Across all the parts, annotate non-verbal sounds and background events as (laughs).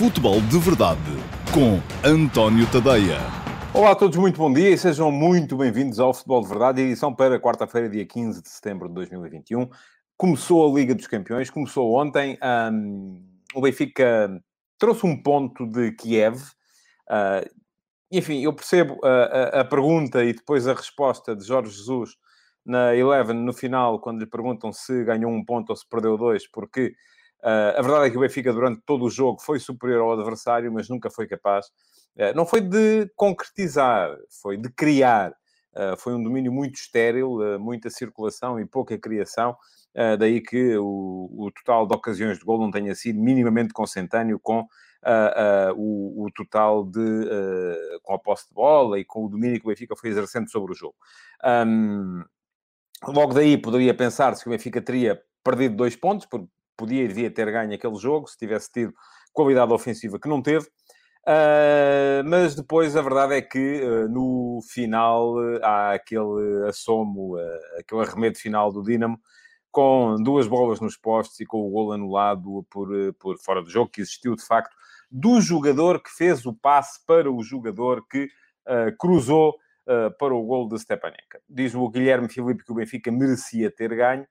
Futebol de Verdade com António Tadeia. Olá a todos, muito bom dia e sejam muito bem-vindos ao Futebol de Verdade, edição para quarta-feira, dia 15 de setembro de 2021. Começou a Liga dos Campeões, começou ontem. Um, o Benfica trouxe um ponto de Kiev. Uh, enfim, eu percebo a, a, a, pergunta e depois a resposta de Jorge Jesus na Eleven no final, quando lhe perguntam se ganhou um ponto ou se perdeu dois, porque Uh, a verdade é que o Benfica, durante todo o jogo, foi superior ao adversário, mas nunca foi capaz. Uh, não foi de concretizar, foi de criar. Uh, foi um domínio muito estéril, muita circulação e pouca criação. daí que o, o, total de ocasiões de gol não tenha sido minimamente consentâneo com o, o, total de. com a posse de bola e com o domínio que o Benfica foi exercendo sobre o jogo. Um, logo daí poderia pensar-se que o Benfica teria perdido dois pontos, podia e devia ter ganho aquele jogo, se tivesse tido qualidade ofensiva que não teve. Uh, mas depois a verdade é que uh, no final uh, há aquele assomo, aquele arremedo final do Dinamo com duas bolas nos postos e com o gol anulado por, por fora do jogo, que existiu de facto do jogador que fez o passe para o jogador que cruzou para o gol de Stepanenka. Diz o Guilherme Filipe que o Benfica merecia ter ganho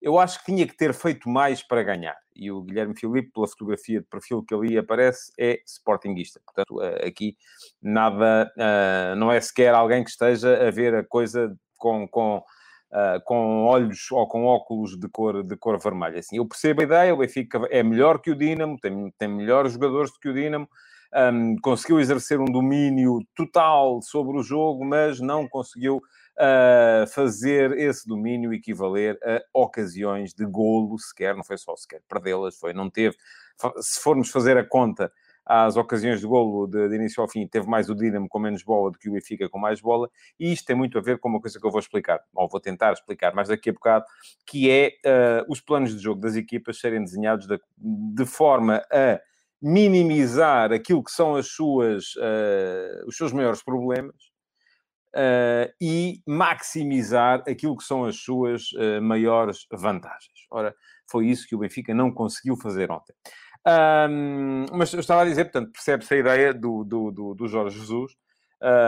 eu acho que tinha que ter feito mais para ganhar. E o Guilherme Filipe, pela fotografia de perfil que ali aparece, é sportinguista. Portanto, eh, aqui nada, uh, não é sequer alguém que esteja a ver a coisa com, com, uh, com olhos ou com óculos de cor, de cor vermelha. Assim, eu percebo a ideia, o Benfica é melhor que o Dinamo, tem, tem melhores jogadores do que o Dinamo, um, conseguiu exercer um domínio total sobre o jogo, mas não conseguiu uh, fazer esse domínio equivaler a ocasiões de golo sequer, não foi só sequer perdê-las, foi, não teve. Se formos fazer a conta às ocasiões de golo de, de, início ao fim, teve mais o Dinamo com menos bola do que o Benfica com mais bola, e isto tem muito a ver com uma coisa que eu vou explicar, ou vou tentar explicar mais daqui a bocado, que é uh, os planos de jogo das equipas serem desenhados de, de forma a minimizar aquilo que são as suas, uh, os seus maiores problemas uh, e maximizar aquilo que são as suas uh, maiores vantagens. Ora, foi isso que o Benfica não conseguiu fazer ontem. Um, mas eu estava a dizer, portanto, percebe-se a ideia do, do, do, do Jorge Jesus,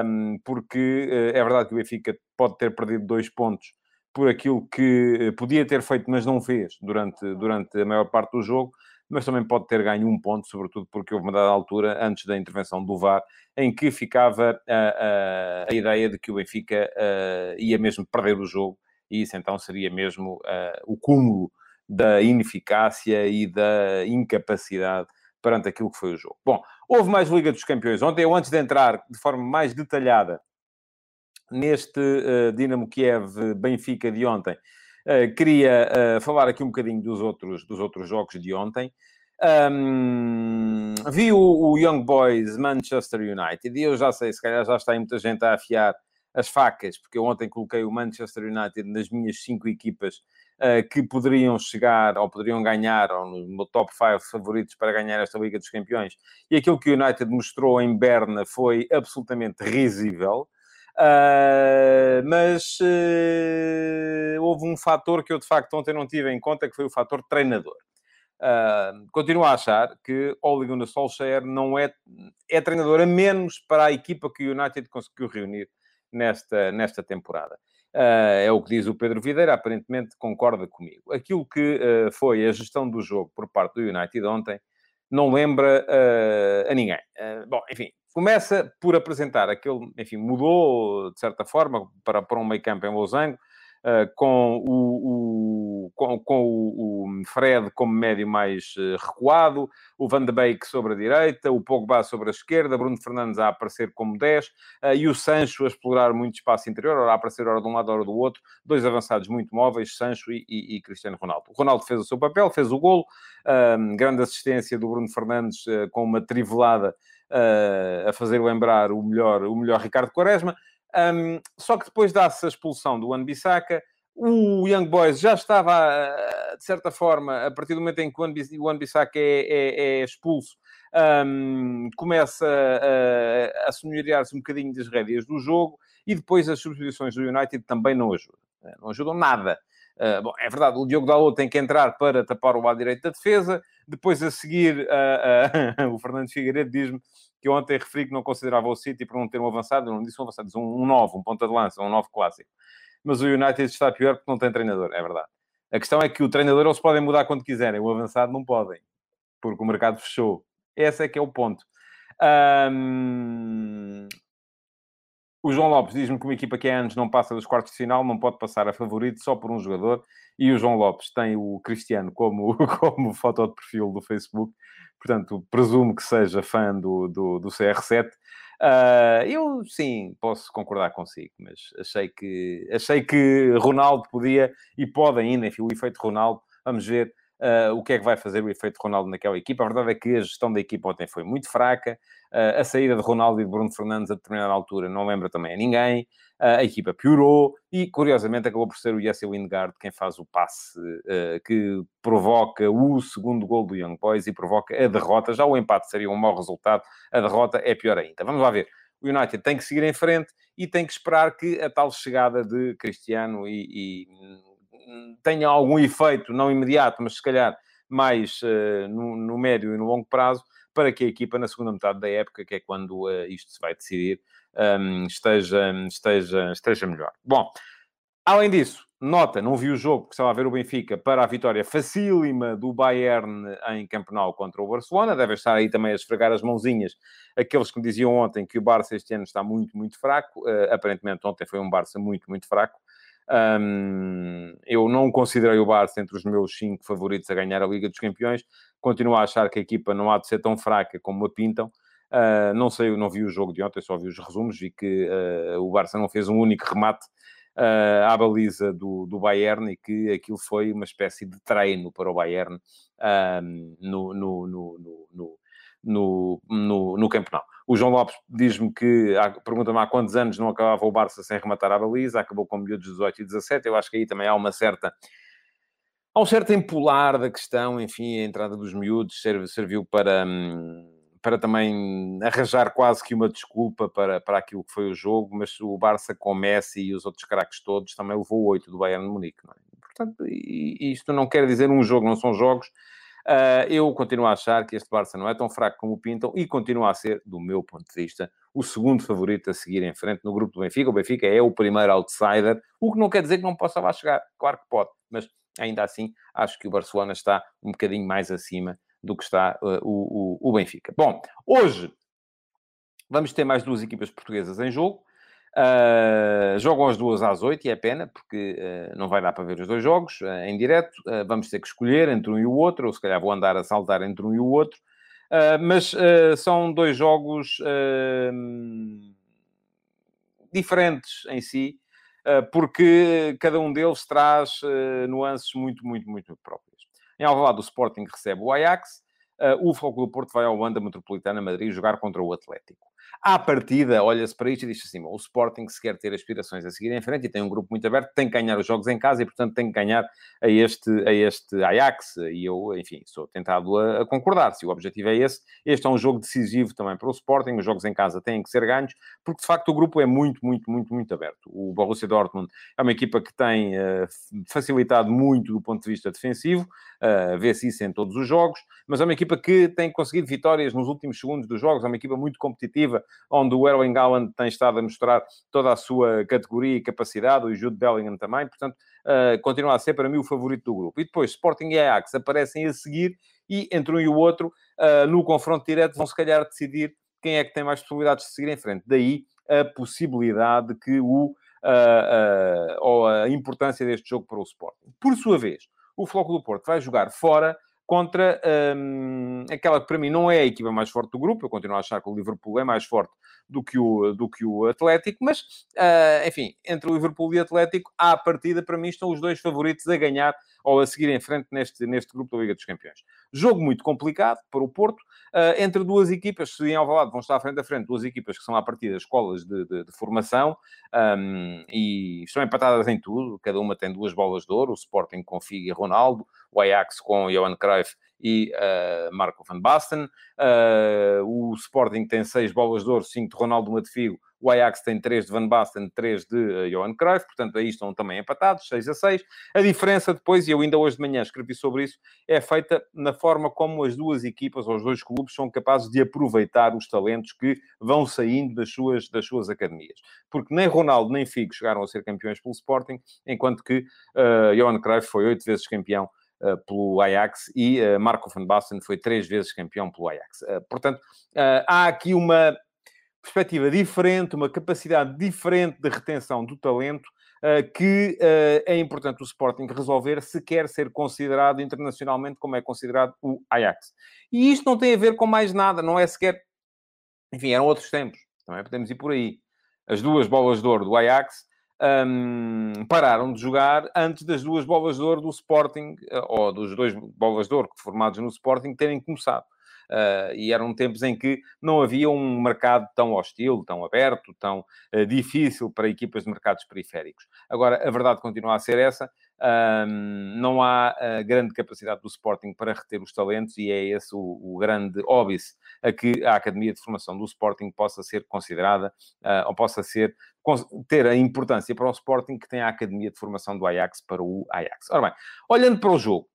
um, porque uh, é verdade que o Benfica pode ter perdido dois pontos por aquilo que podia ter feito, mas não fez durante, durante a maior parte do jogo, mas também pode ter ganho um ponto, sobretudo porque houve uma dada altura, antes da intervenção do VAR, em que ficava a, a, a ideia de que o Benfica uh, ia mesmo perder o jogo, e isso então seria mesmo o cúmulo da ineficácia e da incapacidade perante aquilo que foi o jogo. Bom, houve mais Liga dos Campeões ontem. Eu, antes de entrar de forma mais detalhada neste uh, Dinamo Kiev-Benfica de ontem, queria uh, falar aqui um bocadinho dos outros, dos outros jogos de ontem. Um, vi o, o, Young Boys Manchester United e eu já sei, se calhar já está aí muita gente a afiar as facas, porque eu ontem coloquei o Manchester United nas minhas cinco equipas uh, que poderiam chegar ou poderiam ganhar, ou no meu top 5 favoritos para ganhar esta Liga dos Campeões. E aquilo que o United mostrou em Berna foi absolutamente risível. Uh, mas uh, houve um fator que eu de facto ontem não tive em conta, que foi o fator treinador. Uh, continuo a achar que Ole Gunnar Solskjaer não é, é treinador a menos para a equipa que o United conseguiu reunir nesta, nesta temporada. Uh, é o que diz o Pedro Videira, aparentemente concorda comigo. Aquilo que uh, foi a gestão do jogo por parte do United ontem não lembra a ninguém. bom, enfim, começa por apresentar aquele, enfim, mudou de certa forma para, para um meio campo em losango, uh, com, o, o, com, com o, o, Fred como médio mais uh, recuado, o Van de Beek sobre a direita, o Pogba sobre a esquerda, Bruno Fernandes a aparecer como 10 uh, eh, e o Sancho a explorar muito espaço interior, ora a aparecer hora de um lado, hora do outro, dois avançados muito móveis, Sancho e, e, e Cristiano Ronaldo. O Ronaldo fez o seu papel, fez o golo, grande assistência do Bruno Fernandes com uma trivelada a fazer lembrar o melhor, o melhor Ricardo Quaresma. Um, só que depois dá-se a expulsão do Wan-Bissaka, o Young Boys já estava, ah, de certa forma, a partir do momento em que o Wan-Bissaka é, é, é, expulso, um, começa a, a senhorear-se um bocadinho das rédeas do jogo e depois as substituições do United também não ajudam. Não ajudam nada. Uh, bom, é verdade, o Diogo Dalot tem que entrar para tapar o lado direito da defesa. Depois, a seguir, uh, uh, (laughs) o Fernando Figueiredo diz-me que ontem referi que não considerava o City por não ter um avançado. não disse um avançado, disse um, um novo, um ponta de lança, um novo clássico. Mas o United está pior porque não tem treinador, é verdade. A questão é que o treinador eles podem mudar quando quiserem, o avançado não podem, porque o mercado fechou. Esse é que é o ponto. Um... O João Lopes diz-me que uma equipa que há anos não passa dos quartos de final não pode passar a favorito só por um jogador. E o João Lopes tem o Cristiano como, (laughs) como foto de perfil do Facebook. Portanto, presumo que seja fã do, do, do CR7. Uh, ah, eu, sim, posso concordar consigo, mas achei que, achei que Ronaldo podia e pode ainda, enfim, o efeito Ronaldo, vamos ver uh, o que é que vai fazer o efeito Ronaldo naquela equipa. A verdade é que a gestão da equipa ontem foi muito fraca. Uh, a saída de Ronaldo e de Bruno Fernandes a determinada altura não lembra também a ninguém. Uh, a equipa piorou e, curiosamente, acabou por ser o Jesse Lingard quem faz o passe que provoca o segundo gol do Young Boys e provoca a derrota. Já o empate seria um mau resultado, a derrota é pior ainda. Vamos lá ver. O United tem que seguir em frente e tem que esperar que a tal chegada de Cristiano e, e tenha algum efeito, não imediato, mas se calhar mais uh, no, no, médio e no longo prazo, para que a equipa, na segunda metade da época, que é quando uh, isto se vai decidir, um, ehm, esteja, esteja, esteja melhor. Bom, além disso, nota, não vi o jogo, porque estava a ver o Benfica, para a vitória facílima do Bayern em Campeonato contra o Barcelona. Deve estar aí também a esfregar as mãozinhas aqueles que me diziam ontem que o Barça este ano está muito, muito fraco. Uh, aparentemente, ontem foi um Barça muito, muito fraco. Um, eu não considerei o Barça entre os meus cinco favoritos a ganhar a Liga dos Campeões. Continuo a achar que a equipa não há de ser tão fraca como a pintam. Uh, não sei, não vi o jogo de ontem, só vi os resumos. Vi que uh, o Barça não fez um único remate uh, à baliza do, do Bayern e que aquilo foi uma espécie de treino para o Bayern no, no, no, no no, no, no campeonato. O João Lopes diz-me que, pergunta-me há quantos anos não acabava o Barça sem rematar a baliza, acabou com miúdos de 18 e 17, eu acho que aí também há uma certa... Há um certo empolar da questão, enfim, a entrada dos miúdos serviu para, para também arranjar quase que uma desculpa para, para aquilo que foi o jogo, mas o Barça com Messi e os outros craques todos também levou oito do Bayern de Munique, é? Portanto, isto não quer dizer um jogo, não são jogos, Uh, eu continuo a achar que este Barça não é tão fraco como pintam e continua a ser, do meu ponto de vista, o segundo favorito a seguir em frente no grupo do Benfica. O Benfica é o primeiro outsider, o que não quer dizer que não possa lá chegar. Claro que pode, mas ainda assim acho que o Barcelona está um bocadinho mais acima do que está uh, o, o, o Benfica. Bom, hoje vamos ter mais duas equipas portuguesas em jogo. Uh, jogam as duas às oito e é pena, porque uh, não vai dar para ver os dois jogos uh, em direto. vamos ter que escolher entre um e o outro, ou se calhar vou andar a saltar entre um e o outro. mas são dois jogos diferentes em si, porque cada um deles traz nuances muito, muito, muito próprias. Em Alvalade, o Sporting recebe o Ajax. o Foco do Porto vai ao Wanda Metropolitana Madrid jogar contra o Atlético. À partida, olha-se para isto e diz assim: o Sporting, se quer ter aspirações a seguir em frente e tem um grupo muito aberto, tem que ganhar os jogos em casa e, portanto, tem que ganhar a este, a este Ajax. E eu, enfim, sou tentado a, a concordar. Se o objetivo é esse, este é um jogo decisivo também para o Sporting. Os jogos em casa têm que ser ganhos, porque de facto o grupo é muito, muito, muito, muito aberto. O Borussia Dortmund é uma equipa que tem uh, facilitado muito do ponto de vista defensivo, uh, vê-se isso em todos os jogos, mas é uma equipa que tem conseguido vitórias nos últimos segundos dos jogos, é uma equipa muito competitiva onde o Erling Haaland tem estado a mostrar toda a sua categoria e capacidade, o Jude Bellingham também, portanto, uh, continua a ser para mim o favorito do grupo. E depois, Sporting e Ajax aparecem a seguir e entre um e o outro, uh, no confronto direto, vão se calhar decidir quem é que tem mais possibilidades de seguir em frente. Daí a possibilidade de que o... Uh, ou a importância deste jogo para o Sporting. Por sua vez, o Floco do Porto vai jogar fora contra um, aquela que para mim não é a equipa mais forte do grupo. Eu continuo a achar que o Liverpool é mais forte do que o, do que o Atlético, mas, uh, enfim, entre o Liverpool e o Atlético, à partida, para mim, estão os dois favoritos a ganhar ou a seguir em frente neste, neste grupo da Liga dos Campeões. Jogo muito complicado para o Porto, uh, entre duas equipas, se em Alvalade vão estar frente a frente, duas equipas que são à partida escolas de, de, de formação um, e estão empatadas em tudo, cada uma tem duas bolas de ouro, o Sporting com Figo e Ronaldo, o Ajax com Johan Cruyff e uh, Marco van Basten. o Sporting tem seis bolas de ouro, cinco de Ronaldo Matafigo, o Ajax tem 3 de Van Basten, 3 de uh, Johan Cruyff, portanto aí estão também empatados, 6 a 6. A diferença depois, e eu ainda hoje de manhã escrevi sobre isso, é feita na forma como as duas equipas, ou os dois clubes, são capazes de aproveitar os talentos que vão saindo das suas, das suas academias. Porque nem Ronaldo nem Figo chegaram a ser campeões pelo Sporting, enquanto que uh, Johan Cruyff foi oito vezes campeão Uh, pelo Ajax e uh, Marco van Basten foi três vezes campeão pelo Ajax. Uh, portanto, há aqui uma perspectiva diferente, uma capacidade diferente de retenção do talento que é importante o Sporting resolver se quer ser considerado internacionalmente como é considerado o Ajax. E isto não tem a ver com mais nada, não é sequer... Enfim, eram outros tempos, também podemos ir por aí. As duas bolas de ouro do Ajax um, pararam de jogar antes das duas bolas de ouro do Sporting, eh, ou dos dois bolas de ouro formados no Sporting, terem começado. Uh, e eram tempos em que não havia um mercado tão hostil, tão aberto, tão uh, difícil para equipas de mercados periféricos. Agora, a verdade continua a ser essa. Um, não há uh, grande capacidade do Sporting para reter os talentos e é esse o, o, grande óbice a que a Academia de Formação do Sporting possa ser considerada ou possa ser ter a importância para o Sporting que tem a Academia de Formação do Ajax para o Ajax. Ora bem, olhando para o jogo,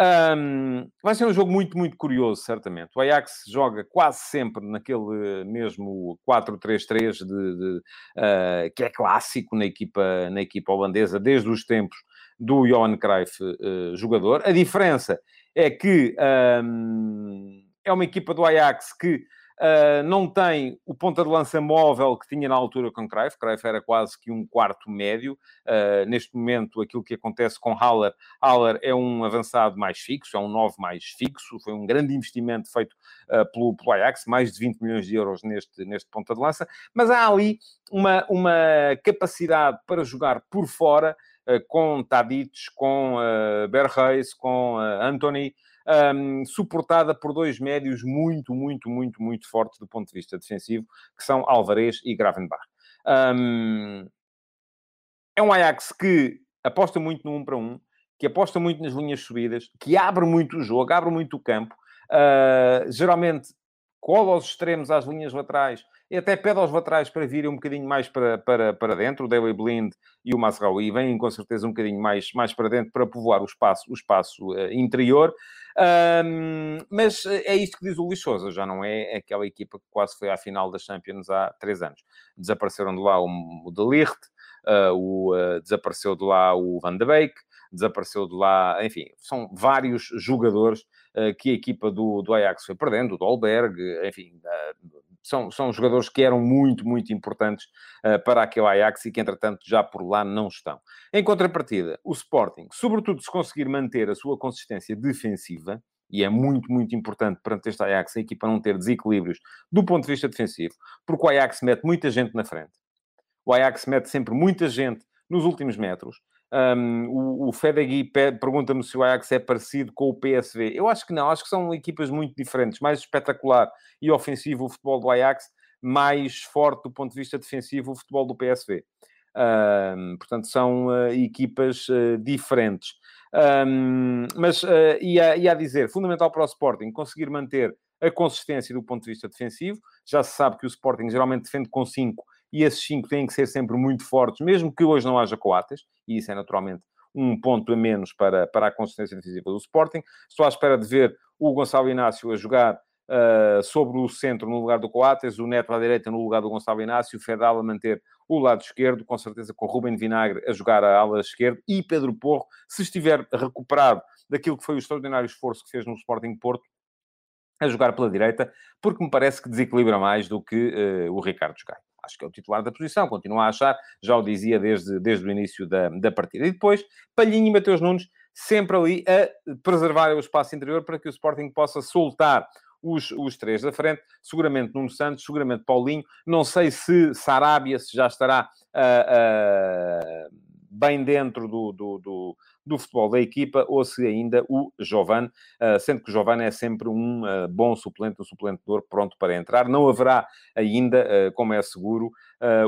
um, vai ser um jogo muito, muito curioso, certamente. O Ajax joga quase sempre naquele mesmo 4-3-3 de, de uh, que é clássico na equipa, na equipa holandesa desde os tempos do Johan Cruyff uh, jogador. A diferença é que um, é uma equipa do Ajax que Uh, não tem o ponta de lança móvel que tinha na altura com Cruyff. Cruyff era quase que um quarto médio. Uh, neste momento, aquilo que acontece com Haller, Haller é um avançado mais fixo, é um 9 mais fixo. Foi um grande investimento feito uh, pelo, pelo Ajax, mais de 20 milhões de euros neste, neste ponta de lança. Mas há ali uma, uma capacidade para jogar por fora com Tadic, com uh, Berreis, com Anthony, um, suportada por dois médios muito, muito, muito, muito fortes do ponto de vista defensivo, que são Alvarez e Gravenbach. Um, é um Ajax que aposta muito no 1 um para 1, um, que aposta muito nas linhas subidas, que abre muito o jogo, abre muito o campo, uh, geralmente cola aos extremos às linhas laterais e até pede aos laterais para virem um bocadinho mais para, para, para dentro, o Daily Blind e o Masraoui vêm com certeza um bocadinho mais, mais para dentro para povoar o espaço, o espaço uh, interior. Um, mas é isto que diz o Lixosa, já não é aquela equipa que quase foi à final da Champions há três anos. Desapareceram de lá o, o De Ligt, uh, o, uh, desapareceu de lá o Van de Beek, desapareceu de lá, enfim, são vários jogadores que a equipa do, do Ajax foi perdendo, o Dolberg, enfim, são, são jogadores que eram muito, muito importantes uh, para aquele Ajax e que, entretanto, já por lá não estão. Em contrapartida, o Sporting, sobretudo se conseguir manter a sua consistência defensiva, e é muito, muito importante perante este Ajax a equipa não ter desequilíbrios do ponto de vista defensivo, porque o Ajax mete muita gente na frente. O Ajax mete sempre muita gente nos últimos metros. Um, o, o Fedegui pergunta-me se o Ajax é parecido com o PSV. Eu acho que não, acho que são equipas muito diferentes. Mais espetacular e ofensivo o futebol do Ajax, mais forte do ponto de vista defensivo o futebol do PSV. Um, portanto, são uh, equipas uh, diferentes. Um, mas, uh, ia, ia dizer, fundamental para o Sporting conseguir manter a consistência do ponto de vista defensivo. Já se sabe que o Sporting geralmente defende com 5 e esses 5 têm que ser sempre muito fortes, mesmo que hoje não haja coates, e isso é naturalmente um ponto a menos para, para a consistência defensiva do Sporting. Estou à espera de ver o Gonçalo Inácio a jogar uh, sobre o centro no lugar do Coates, o Neto à direita no lugar do Gonçalo Inácio, o Fedal a manter o lado esquerdo, com certeza com o Ruben Vinagre a jogar a ala esquerda e Pedro Porro, se estiver recuperado daquilo que foi o extraordinário esforço que fez no Sporting Porto, a jogar pela direita, porque me parece que desequilibra mais do que uh, o Ricardo Gaio acho que é o titular da posição, continua a achar, já o dizia desde, desde o início da, da partida. E depois, Palhinho e Mateus Nunes sempre ali a preservar o espaço interior para que o Sporting possa soltar os, os três da frente, seguramente Nuno Santos, seguramente Paulinho, não sei se Sarabia se já estará uh, uh, bem dentro do, do, do, do futebol da equipa ou se ainda o Jovan, sendo que o Jovan é sempre um bom suplente, um suplentador pronto para entrar. Não haverá ainda, como é seguro,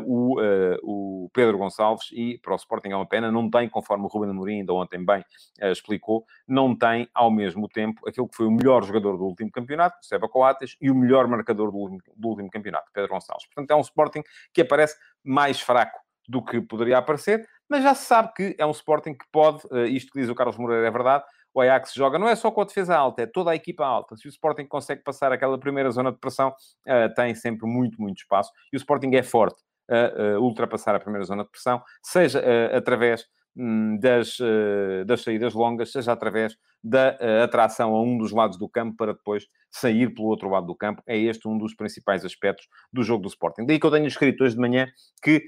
o, Pedro Gonçalves e para o Sporting é uma pena, não tem, conforme o Ruben Amorim ainda ontem bem explicou, não tem ao mesmo tempo aquilo que foi o melhor jogador do último campeonato, Seba Coates, e o melhor marcador do último, do último campeonato, Pedro Gonçalves. Portanto, é um Sporting que aparece mais fraco do que poderia aparecer, mas já se sabe que é um Sporting que pode, uh, isto que diz o Carlos Moreira é verdade, o Ajax joga não é só com a defesa alta, é toda a equipa alta. Se o Sporting consegue passar aquela primeira zona de pressão, uh, tem sempre muito, muito espaço. E o Sporting é forte a uh, ultrapassar a primeira zona de pressão, seja através hum, das, das saídas longas, seja através da uh, atração a um dos lados do campo para depois sair pelo outro lado do campo. É este um dos principais aspectos do jogo do Sporting. Daí que eu tenho escrito hoje de manhã que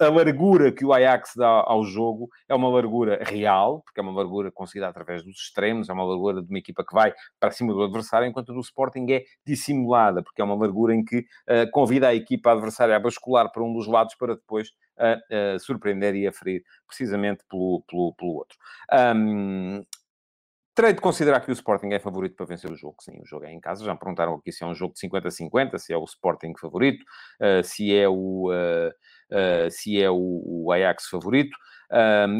a largura que o Ajax dá ao jogo é uma largura real, porque é uma largura conseguida através dos extremos, é uma largura de uma equipa que vai para cima do adversário, enquanto a do Sporting é dissimulada, porque é uma largura em que uh, convida a equipa adversária a bascular para um dos lados para depois uh, surpreender e a ferir precisamente pelo, pelo, pelo outro. Um, Terei de considerar que o Sporting é favorito para vencer o jogo. Sim, o jogo é em casa. Já me perguntaram aqui se é um jogo de 50-50, se é o Sporting favorito, uh, se é o, uh, uh, se é o, Ajax favorito.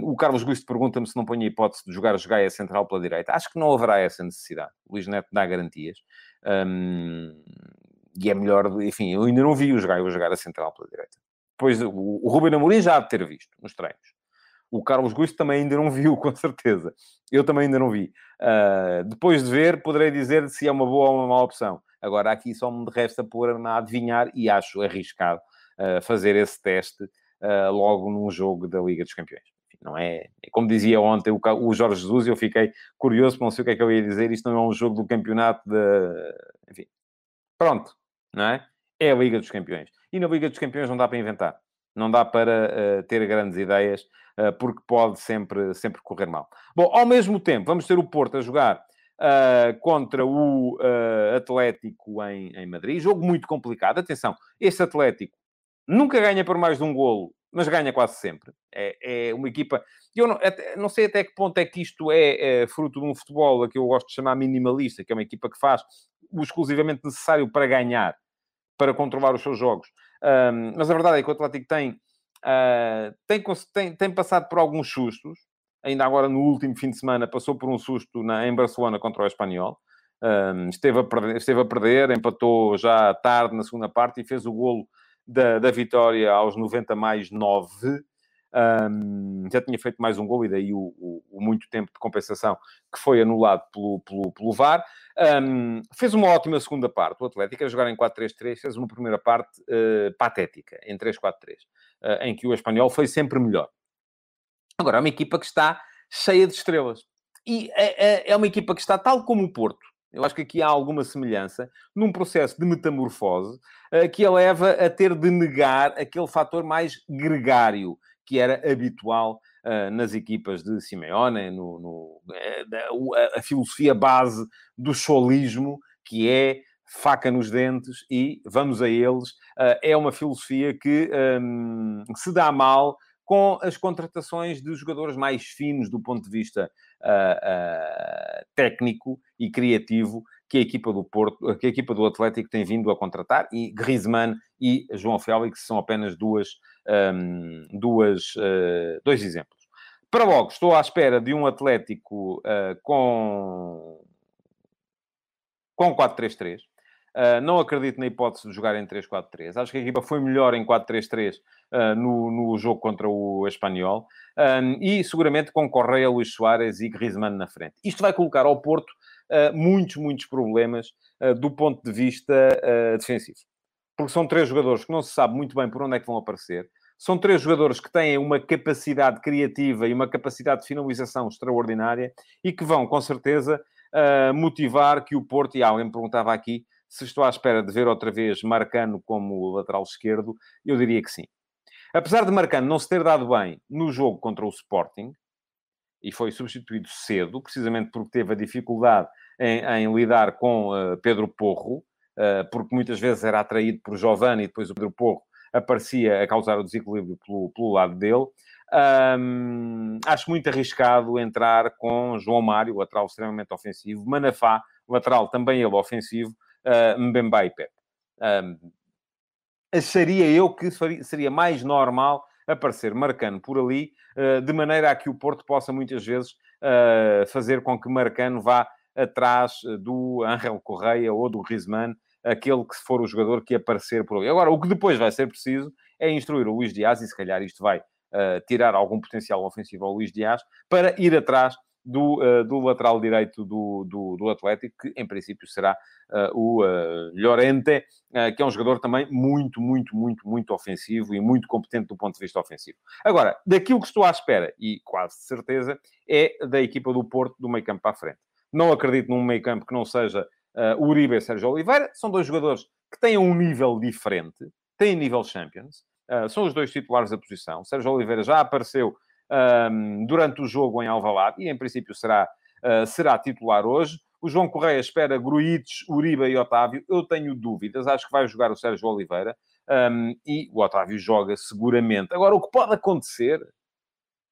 o Carlos Gusto pergunta-me se não ponho a hipótese de jogar o Gaia central pela direita. Acho que não haverá essa necessidade. O Luís Neto dá garantias. E é melhor, enfim, eu ainda não vi o Gaia jogar a central pela direita. Depois, o, o Ruben Amorim já há de ter visto nos treinos. O Carlos Gusto também ainda não viu, (laughs) com certeza. Eu também ainda não vi. Uh, depois de ver, poderei dizer se é uma boa ou uma má opção. Agora, aqui só me resta pôr a adivinhar e acho arriscado uh, fazer esse teste uh, logo num jogo da Liga dos Campeões. Não é... Como dizia ontem o, o Jorge Jesus, eu fiquei curioso, não sei o que é que eu ia dizer. Isto não é um jogo do campeonato de... Enfim, pronto, não é? É a Liga dos Campeões. E na Liga dos Campeões não dá para inventar. Não dá para ter grandes ideias eh, porque pode sempre, sempre correr mal. Bom, ao mesmo tempo, vamos ter o Porto a jogar uh, contra o uh, Atlético em, em Madrid. Jogo muito complicado. Atenção, este Atlético nunca ganha por mais de um golo, mas ganha quase sempre. É, é uma equipa. Eu não, até, não, sei até que ponto é que isto é, é, fruto de um futebol a que eu gosto de chamar minimalista, que é uma equipa que faz o exclusivamente necessário para ganhar, para controlar os seus jogos. Um, mas a verdade é que o Atlético tem Uh, tem, tem, tem, passado por alguns sustos. Ainda agora, no último fim de semana, passou por um susto na, em Barcelona contra o Espanhol. Um, esteve, a perder, esteve a perder, empatou já tarde na segunda parte e fez o golo da, da vitória aos 90 mais 9. Um, já tinha feito mais um gol e daí o, o, o, muito tempo de compensação que foi anulado pelo, pelo, pelo VAR. Um, fez uma ótima segunda parte. O Atlético a jogar em 4-3-3 fez uma primeira parte uh, patética, em 3-4-3, uh, eh, em que o espanhol foi sempre melhor. Agora, é uma equipa que está cheia de estrelas. E é, é, é uma equipa que está tal como o Porto, eu acho que aqui há alguma semelhança num processo de metamorfose uh, que a leva a ter de negar aquele fator mais gregário que era habitual uh, nas equipas de Simeone, no, no a, a, filosofia base do solismo, que é faca nos dentes e vamos a eles. Uh, é uma filosofia que um, se dá mal com as contratações de jogadores mais finos do ponto de vista uh, técnico e criativo que a equipa do Porto, que a equipa do Atlético tem vindo a contratar, e Griezmann e João Félix são apenas duas, um, duas, uh, dois exemplos. Para logo, estou à espera de um Atlético uh, com, com 4-3-3. Uh, ah, não acredito na hipótese de jogar em 3-4-3. Acho que a equipa foi melhor em 4-3-3 uh, no, no jogo contra o Espanhol. Um, e seguramente com Correia, Luís Soares e Griezmann na frente. Isto vai colocar ao Porto uh, muitos, muitos problemas do ponto de vista defensivo. Porque são três jogadores que não se sabe muito bem por onde é que vão aparecer. São três jogadores que têm uma capacidade criativa e uma capacidade de finalização extraordinária e que vão, com certeza, motivar que o Porto, e alguém me perguntava aqui se estou à espera de ver outra vez Marcano como lateral esquerdo, eu diria que sim. Apesar de Marcano não se ter dado bem no jogo contra o Sporting, e foi substituído cedo, precisamente porque teve a dificuldade em, em lidar com uh, Pedro Porro, porque muitas vezes era atraído por Giovanni e depois o Pedro Porro aparecia a causar o desequilíbrio pelo, pelo lado dele. Um, acho muito arriscado entrar com João Mário, lateral extremamente ofensivo, Manafá, lateral também ele ofensivo, uh, Mbemba e Pep. Um, acharia eu que seria mais normal aparecer Marcano por ali, uh, de maneira a que o Porto possa muitas vezes uh, fazer com que Marcano vá atrás do Angel Correia ou do Griezmann, aquele que for o jogador que aparecer por ali. Agora, o que depois vai ser preciso é instruir o Luís Dias, e se calhar isto vai uh, tirar algum potencial ofensivo ao Luís Dias, para ir atrás do, uh, do lateral direito do, do, do, Atlético, que em princípio será uh, o uh, Llorente, que é um jogador também muito, muito, muito, muito ofensivo e muito competente do ponto de vista ofensivo. Agora, daquilo que estou à espera, e quase certeza, é da equipa do Porto do meio campo para a frente. Não acredito num meio campo que não seja uh, Uribe e Sérgio Oliveira. São dois jogadores que têm um nível diferente, têm nível Champions. Uh, são os dois titulares da posição. Sérgio Oliveira já apareceu um, durante o jogo em Alvalade e, em princípio, será, uh, será titular hoje. O João Correia espera Gruites, Uribe e Otávio. Eu tenho dúvidas. Acho que vai jogar o Sérgio Oliveira. Um, e o Otávio joga seguramente. Agora, o que pode acontecer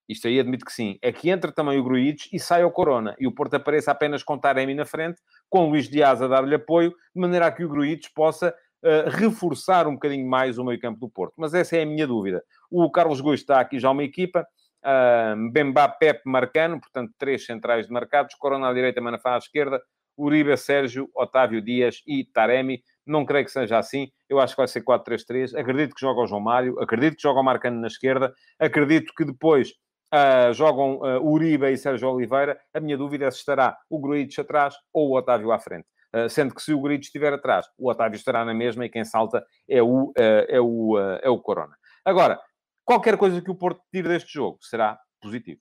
isto aí admito que sim. É que entra também o Gruites e sai o Corona. E o Porto apareça apenas com Taremi na frente, com o Luís Dias a dar-lhe apoio, de maneira a que o Gruites possa uh, reforçar um bocadinho mais o meio campo do Porto. Mas essa é a minha dúvida. O Carlos Gomes está aqui já uma equipa. Uh, Bemba, Pepe, Marcano. Portanto, três centrais de marcados. Corona à direita, Manafá à esquerda. Uribe, Sérgio, Otávio Dias e Taremi. Não creio que seja assim. Eu acho que vai ser 4-3-3. Acredito que joga o João Mário. Acredito que joga o Marcano na esquerda. Acredito que depois Uh, jogam uh, Uribe e Sérgio Oliveira. A minha dúvida é se estará o Gruitch atrás ou o Otávio à frente. Uh, sendo que se o Gruitch estiver atrás, o Otávio estará na mesma e quem salta é o, é o, é o Corona. Agora, qualquer coisa que o Porto tire deste jogo será positivo.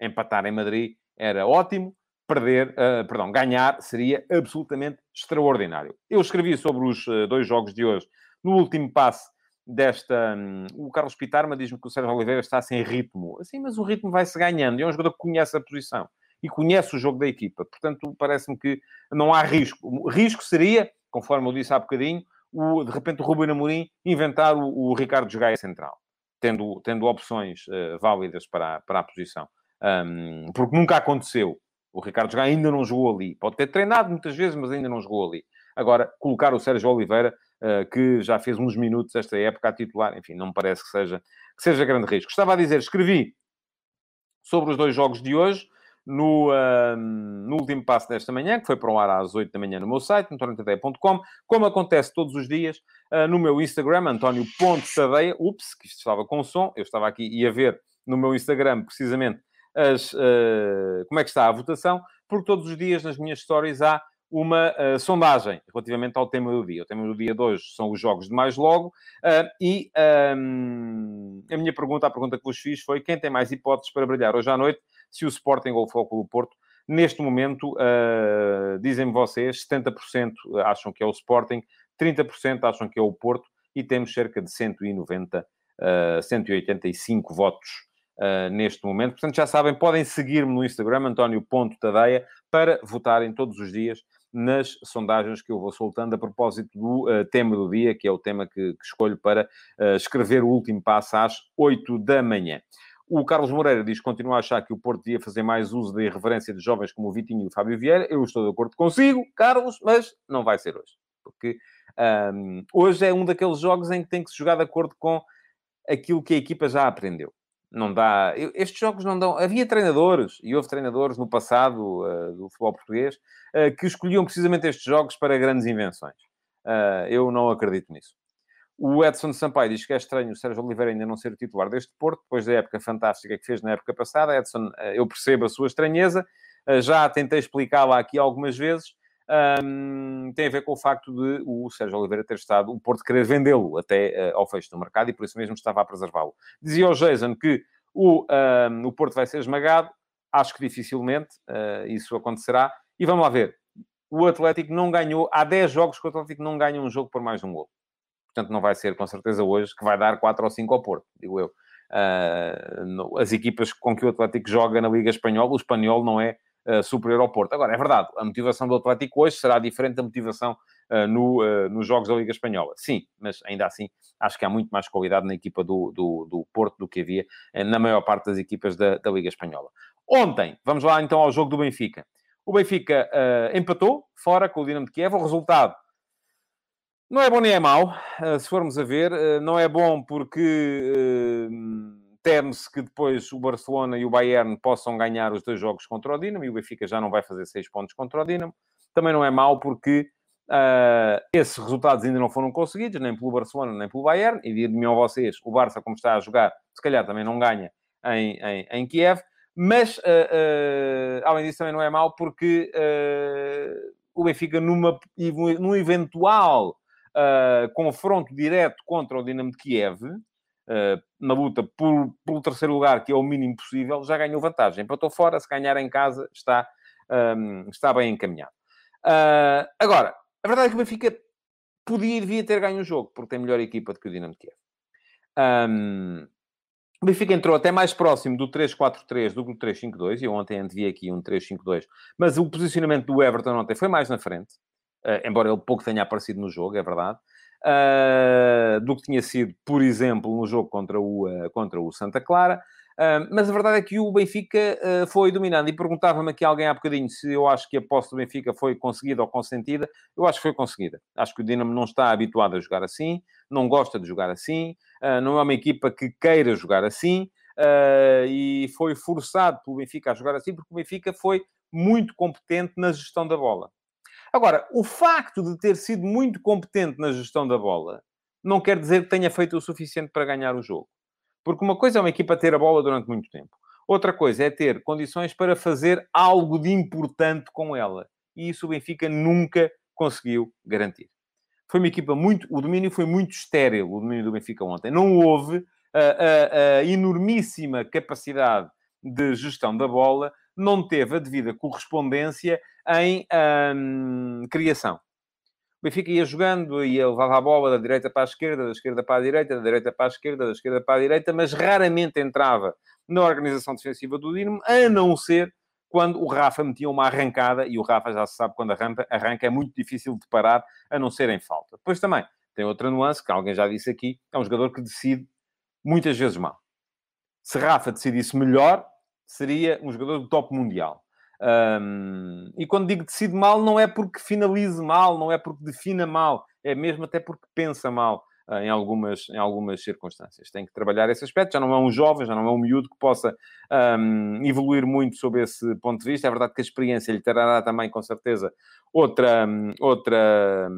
empatar em Madrid era ótimo, perder, perdão, ganhar seria absolutamente extraordinário. Eu escrevi sobre os dois jogos de hoje no último passe desta. Hum, o Carlos Pitarma diz-me que o Sérgio Oliveira está sem ritmo. Assim, mas o ritmo vai-se ganhando. E é um jogador que conhece a posição e conhece o jogo da equipa. Portanto, parece-me que não há risco. O risco seria, conforme eu disse há bocadinho, o, de repente o Ruben Amorim inventar o, o Ricardo Jogaia central, tendo, tendo opções uh, válidas para, para a posição. Um, porque nunca aconteceu. O Ricardo Jogaia ainda não jogou ali. Pode ter treinado muitas vezes, mas ainda não jogou ali. Agora, colocar o Sérgio Oliveira eh, que já fez uns minutos esta época a titular. Enfim, não me parece que seja, que seja grande risco. Estava a dizer, escrevi sobre os dois jogos de hoje, no, uh, no último passo desta manhã, que foi para o ar às 8 da manhã no meu site, antoniotadeia.com, como acontece todos os dias, uh, no meu Instagram, antonio.tadeia, ups, que isto estava com som, eu estava aqui e a ver no meu Instagram, precisamente, as, uh, como é que está a votação, porque todos os dias nas minhas stories há uma uh, sondagem relativamente ao tema do dia. O tema do dia de hoje são os jogos de mais logo. Uh, e um, a minha pergunta, a pergunta que vos fiz foi quem tem mais hipóteses para brilhar hoje à noite, se o Sporting ou o Futebol Porto. Neste momento, uh, dizem-me vocês, 70% acham que é o Sporting, 30% acham que é o Porto e temos cerca de 190, 185 votos uh, neste momento. Portanto, já sabem, podem seguir-me no Instagram, António.tadeia, para votarem todos os dias nas sondagens que eu vou soltando a propósito do uh, tema do dia, que é o tema que, que escolho para uh, escrever o último passo às 8 da manhã. O Carlos Moreira diz que continua a achar que o Porto devia fazer mais uso da irreverência de jovens como o Vitinho e o Fábio Vieira. Eu estou de acordo consigo, Carlos, mas não vai ser hoje. Porque um, hoje é um daqueles jogos em que tem que se jogar de acordo com aquilo que a equipa já aprendeu não dá. Estes jogos não dão. Havia treinadores, e houve treinadores no passado uh, do futebol português, uh, que escolhiam precisamente estes jogos para grandes invenções. Uh, eu não acredito nisso. O Edson Sampaio diz que é estranho o Sérgio Oliveira ainda não ser o titular deste Porto, depois da época fantástica que fez na época passada. Edson, eu percebo a sua estranheza, já tentei explicá-la aqui algumas vezes. Um, tem a ver com o facto de o Sérgio Oliveira ter estado, o Porto querer vendê-lo até uh, ao fecho do mercado e por isso mesmo estava a preservá-lo. Dizia o Jason que o, um, o Porto vai ser esmagado, acho que dificilmente uh, isso acontecerá. E vamos lá ver, o Atlético não ganhou, há 10 jogos que o Atlético não ganha um jogo por mais de um gol. Portanto, não vai ser com certeza hoje que vai dar 4 ou 5 ao Porto, digo eu. Uh, as equipas com que o Atlético joga na Liga Espanhola, o espanhol não é uh, superior ao Porto. Agora, é verdade, a motivação do Atlético hoje será diferente da motivação uh, no, uh, nos jogos da Liga Espanhola. Sim, mas ainda assim, acho que há muito mais qualidade na equipa do, do, do Porto do que havia na maior parte das equipas da, da, Liga Espanhola. Ontem, vamos lá então ao jogo do Benfica. O Benfica empatou, fora com o Dinamo de Kiev. O resultado não é bom nem é mau, se formos a ver. Não é bom porque teme-se que depois o Barcelona e o Bayern possam ganhar os dois jogos contra o Dinamo e o Benfica já não vai fazer seis pontos contra o Dinamo. Também não é mau porque uh, esses resultados ainda não foram conseguidos, nem pelo Barcelona, nem pelo Bayern. E digo-me a vocês, o Barça, como está a jogar, se calhar também não ganha em, em, em Kiev. Mas, uh, uh, além disso, também não é mau porque o Benfica, numa, num eventual confronto direto contra o Dinamo de Kiev, na luta por, pelo terceiro lugar, que é o mínimo possível, já ganhou vantagem. Empatou fora, se ganhar em casa, está, um, ehm, está bem encaminhado. Uh, agora, a verdade é que o Benfica podia e devia ter ganho o jogo, porque tem melhor equipa do que o Dinamo Kiev. Um, ehm, o Benfica entrou até mais próximo do 3-4-3 do que do 3-5-2. Eu ontem antevi aqui um 3-5-2. Mas o posicionamento do Everton ontem foi mais na frente. Uh, embora ele pouco tenha aparecido no jogo, é verdade uh, do que tinha sido, por exemplo, no jogo contra o, uh, contra o Santa Clara. Uh, mas a verdade é que o Benfica uh, foi dominando. E perguntava-me aqui alguém há bocadinho se eu acho que a posse do Benfica foi conseguida ou consentida. Eu acho que foi conseguida. Acho que o Dinamo não está habituado a jogar assim, não gosta de jogar assim, uh, não é uma equipa que queira jogar assim. e foi forçado pelo Benfica a jogar assim, porque o Benfica foi muito competente na gestão da bola. Agora, o facto de ter sido muito competente na gestão da bola não quer dizer que tenha feito o suficiente para ganhar o jogo. Porque uma coisa é uma equipa ter a bola durante muito tempo. Outra coisa é ter condições para fazer algo de importante com ela. E isso o Benfica nunca conseguiu garantir. Foi uma equipa muito... O domínio foi muito estéril, o domínio do Benfica ontem. Não houve a, a, a enormíssima capacidade de gestão da bola, não teve a devida correspondência em um, criação. O Benfica ia jogando, ia levava a bola da direita para a esquerda, da esquerda para a direita, da direita para a esquerda, da esquerda para a direita, mas raramente entrava na organização defensiva do Dinamo, a não ser quando o Rafa metia uma arrancada, e o Rafa já se sabe quando arranca, arranca é muito difícil de parar, a não ser em falta. Depois também tem outra nuance, que alguém já disse aqui, é um jogador que decide muitas vezes mal. Se Rafa decidisse melhor, seria um jogador do top mundial. Um, e quando digo decide mal, não é porque finalize mal, não é porque defina mal, é mesmo até porque pensa mal uh, em, algumas, em algumas circunstâncias. Tem que trabalhar esse aspecto. Já não é um jovem, já não é um miúdo que possa um, evoluir muito sob esse ponto de vista. É verdade que a experiência lhe trará também, com certeza, outra, outra,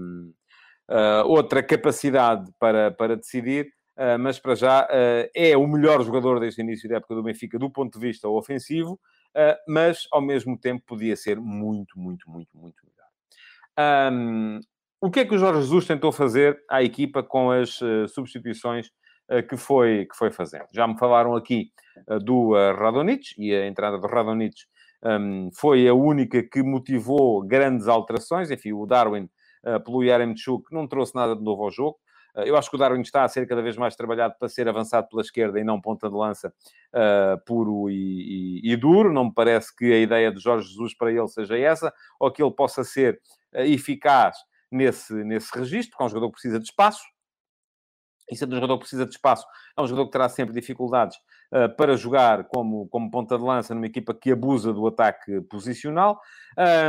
uh, outra capacidade para, para decidir. Uh, mas para já uh, é o melhor jogador deste início da época do Benfica do ponto de vista ofensivo. Ah, mas ao mesmo tempo podia ser muito, muito, muito, muito melhor. Um, o que é que o Jorge Jesus tentou fazer à equipa com as uh, substituições uh, que, foi, que foi fazendo? Já me falaram aqui uh, do uh, Radonich, e a entrada do Radonich um, foi a única que motivou grandes alterações. Enfim, o Darwin, pelo Yaremchuk, não trouxe nada de novo ao jogo. Eu acho que o Darwin está a ser cada vez mais trabalhado para ser avançado pela esquerda e não ponta de lança uh, puro e, e, e, duro. Não me parece que a ideia de Jorge Jesus para ele seja essa, ou que ele possa ser uh, eficaz nesse, nesse registro, porque é um jogador que precisa de espaço. E sendo um jogador que precisa de espaço, é um jogador que terá sempre dificuldades uh, para jogar como, como ponta de lança numa equipa que abusa do ataque posicional.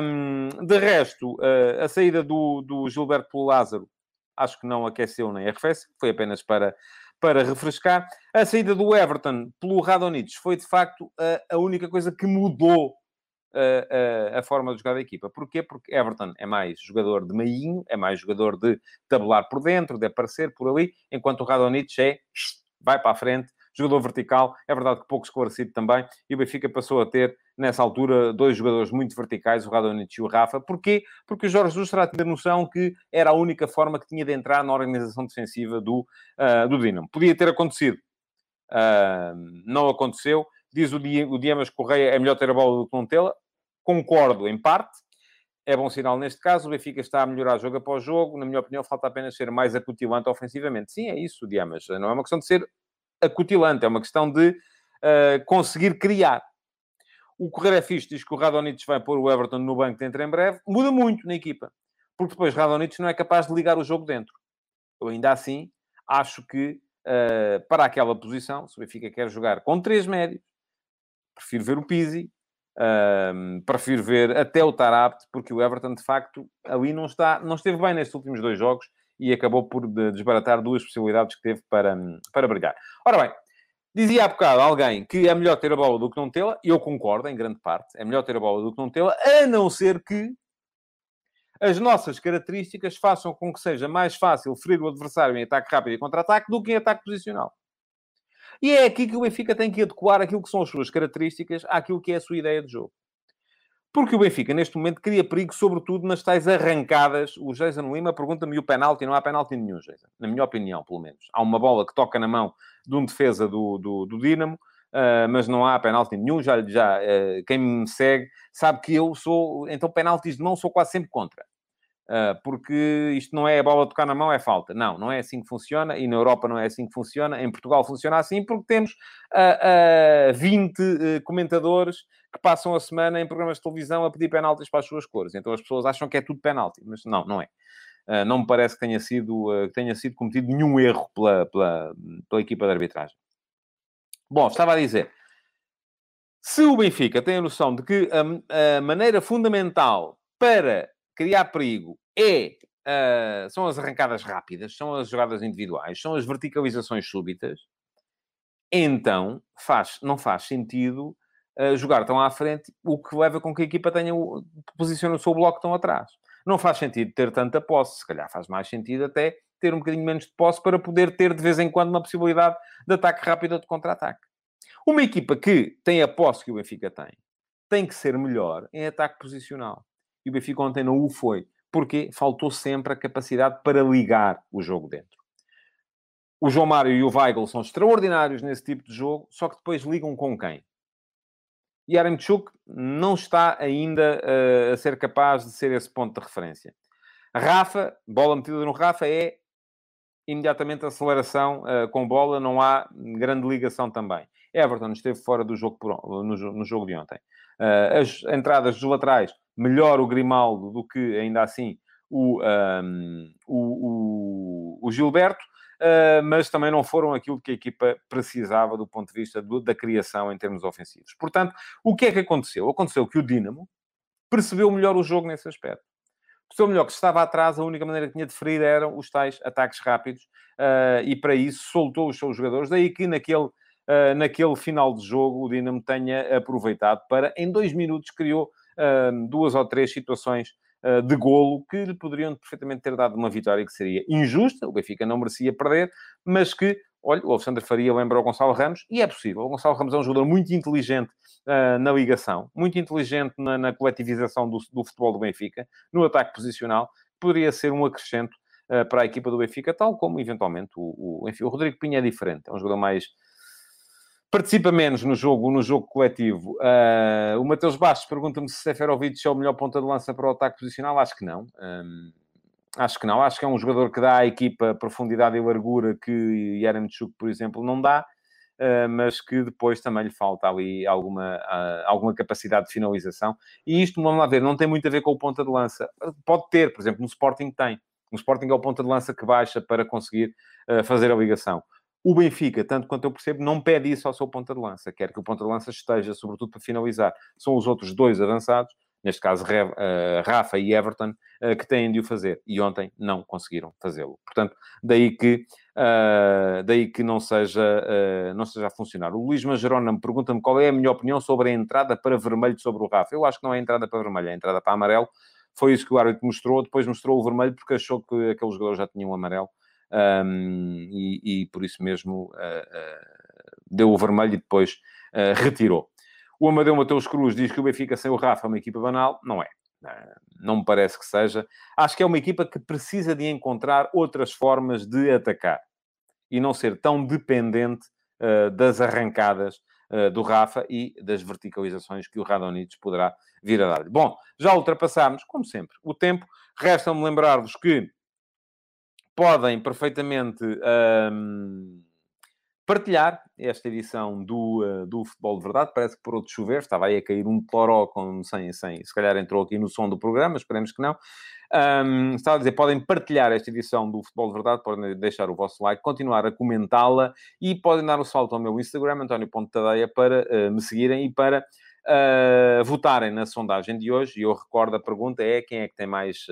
Um, de resto, a saída do, do Gilberto Lázaro acho que não aqueceu nem arrefeceu, foi apenas para, para refrescar. A saída do Everton pelo Radonich foi, de facto, a, a única coisa que mudou a, a, a, forma de jogar da equipa. Porquê? Porque Everton é mais jogador de meinho, é mais jogador de tabular por dentro, de aparecer por ali, enquanto o Radonich é vai para a frente, jogador vertical, é verdade que pouco esclarecido também, e o Benfica passou a ter, nessa altura, dois jogadores muito verticais, o Radonich e o Rafa. Porquê? Porque o Jorge Jesus terá tido a noção que era a única forma que tinha de entrar na organização defensiva do, uh, do Dinamo. Podia ter acontecido. Uh, não aconteceu. Diz o, o Diamas Correia, é melhor ter a bola do que não tê-la. Concordo, em parte. É bom sinal neste caso. O Benfica está a melhorar jogo após jogo. Na minha opinião, falta apenas ser mais acutilante ofensivamente. Sim, é isso, Diamas. Não é uma questão de ser acutilante, é uma questão de uh, conseguir criar. O Correio é fixe, diz que o Radonich vai pôr o Everton no banco dentro em breve. Muda muito na equipa. Porque depois Radonich não é capaz de ligar o jogo dentro. Eu ainda assim acho que uh, para aquela posição, se o Benfica quer jogar com três médios, prefiro ver o Pizzi, uh, prefiro ver até o Tarabt, porque o Everton, de facto, ali não, está, não esteve bem nestes últimos dois jogos e acabou por desbaratar duas possibilidades que teve para, para brigar. Ora bem, dizia há bocado alguém que é melhor ter a bola do que não tê-la, e eu concordo em grande parte, é melhor ter a bola do que não tê-la, a não ser que as nossas características façam com que seja mais fácil ferir o adversário em ataque rápido e contra-ataque do que em ataque posicional. E é aqui que o Benfica tem que adequar aquilo que são as suas características àquilo que é a sua ideia de jogo. Porque o Benfica, neste momento, cria perigo, sobretudo nas tais arrancadas. O Jason Lima pergunta-me o penalti. Não há penalti nenhum, Jason. Na minha opinião, pelo menos. Há uma bola que toca na mão de um defesa do, do, do Dinamo, uh, mas não há penalti nenhum. Já, já uh, quem me segue sabe que eu sou... Então, penaltis de mão sou quase sempre contra. Uh, porque isto não é a bola tocar na mão, é falta. Não, não é assim que funciona e na Europa não é assim que funciona. Em Portugal funciona assim porque temos uh, uh, 20 uh, comentadores que passam a semana em programas de televisão a pedir penaltis para as suas cores. Então as pessoas acham que é tudo penalti, mas não, não é. Uh, não me parece que tenha sido, uh, tenha sido cometido nenhum erro pela, pela, pela equipa de arbitragem. Bom, estava a dizer. Se o Benfica tem a noção de que a, a maneira fundamental para criar perigo é, uh, são as arrancadas rápidas, são as jogadas individuais, são as verticalizações súbitas, então faz, não faz sentido jogar tão à frente, o que leva com que a equipa tenha o, posicione o seu bloco tão atrás. Não faz sentido ter tanta posse, se calhar faz mais sentido até ter um bocadinho menos de posse para poder ter de vez em quando uma possibilidade de ataque rápido ou de contra-ataque. Uma equipa que tem a posse que o Benfica tem, tem que ser melhor em ataque posicional. E o Benfica ontem não o foi. Porque faltou sempre a capacidade para ligar o jogo dentro. O João Mário e o Weigl são extraordinários nesse tipo de jogo, só que depois ligam com quem? E Yaremchuk não está ainda uh, a ser capaz de ser esse ponto de referência. Rafa, bola metida no Rafa, é imediatamente aceleração uh, com bola, não há grande ligação também. Everton esteve fora do jogo por, no, no, jogo de ontem. Uh, as entradas dos laterais melhor o Grimaldo do que, ainda assim, o, um, o, o, o, Gilberto, mas também não foram aquilo que a equipa precisava do ponto de vista do, da criação em termos ofensivos. Portanto, o que é que aconteceu? Aconteceu que o Dinamo percebeu melhor o jogo nesse aspecto. Percebeu melhor que se estava atrás, a única maneira que tinha de ferir eram os tais ataques rápidos, uh, e para isso soltou os seus jogadores. Daí que naquele Uh, naquele final de jogo o Dinamo tenha aproveitado para, em dois minutos, criou duas ou três situações uh, de golo que lhe poderiam perfeitamente ter dado uma vitória que seria injusta, o Benfica não merecia perder, mas que, olha, o Alexandre Faria lembra o Gonçalo Ramos, e é possível. O Gonçalo Ramos é um jogador muito inteligente uh, na ligação, muito inteligente na, na coletivização do, do, futebol do Benfica, no ataque posicional, poderia ser um acrescento uh, para a equipa do Benfica, tal como, eventualmente, o, o, enfim, o Rodrigo Pinha é diferente, é um jogador mais participa menos no jogo, no jogo coletivo. Uh, o Mateus Bastos pergunta-me se Seferovic é o melhor ponta de lança para o ataque posicional. Acho que não. Um, acho que não. Acho que é um jogador que dá à equipa profundidade e largura que Yaremchuk, por exemplo, não dá. Uh, mas que depois também lhe falta ali alguma, uh, alguma capacidade de finalização. E isto, vamos lá ver, não tem muito a ver com o ponta de lança. Pode ter, por exemplo, no Sporting tem. No Sporting é o ponta de lança que baixa para conseguir uh, fazer a ligação. O Benfica, tanto quanto eu percebo, não pede isso ao seu ponta de lança. Quer que o ponta de lança esteja, sobretudo para finalizar. São os outros dois avançados, neste caso eh, Rafa e Everton, eh, que têm de o fazer. E ontem não conseguiram fazê-lo. Portanto, daí que, uh, daí que não, seja, não seja a funcionar. O Luís Majerona me pergunta-me qual é a minha opinião sobre a entrada para vermelho sobre o Rafa. Eu acho que não é entrada para vermelho, é a entrada para amarelo. Foi isso que o árbitro mostrou. Depois mostrou o vermelho porque achou que aquele jogador já tinha um amarelo um, e, e, por isso mesmo uh, uh, deu o vermelho e depois uh, (laughs) retirou. O Amadeu Mateus Cruz diz que o Benfica sem o Rafa é uma equipa banal. Não é. Não me parece que seja. Acho que é uma equipa que precisa de encontrar outras formas de atacar e não ser tão dependente das arrancadas do Rafa e das verticalizações que o Radonich poderá vir a dar. Bom, já ultrapassámos, como sempre, o tempo. Resta-me lembrar-vos que podem perfeitamente um, partilhar esta edição do, uh, do Futebol de Verdade. Parece que por outro chover, estava aí a cair um toró com, sem, sem, se calhar entrou aqui no som do programa, esperemos que não. Um, estava a dizer, podem partilhar esta edição do Futebol de Verdade, podem deixar o vosso like, continuar a comentá-la e podem dar um salto ao meu Instagram, António Tadeia, para uh, me seguirem e para uh, votarem na sondagem de hoje. E eu recordo a pergunta é quem é que tem mais,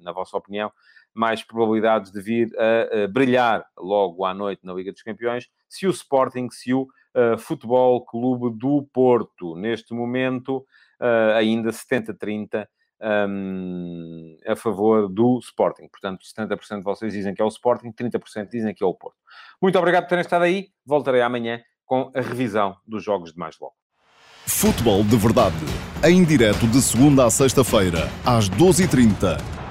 na vossa opinião, mais probabilidades de vir a, a, brilhar logo à noite na Liga dos Campeões, se o Sporting, se o uh, Futebol Clube do Porto. Neste momento, uh, ainda 70-30 um, a favor do Sporting. Portanto, 70% de vocês dizem que é o Sporting, 30% dizem que é o Porto. Muito obrigado por terem estado aí. Voltarei amanhã com a revisão dos jogos de mais logo. Futebol de Verdade, em direto de segunda a sexta-feira, às 12h30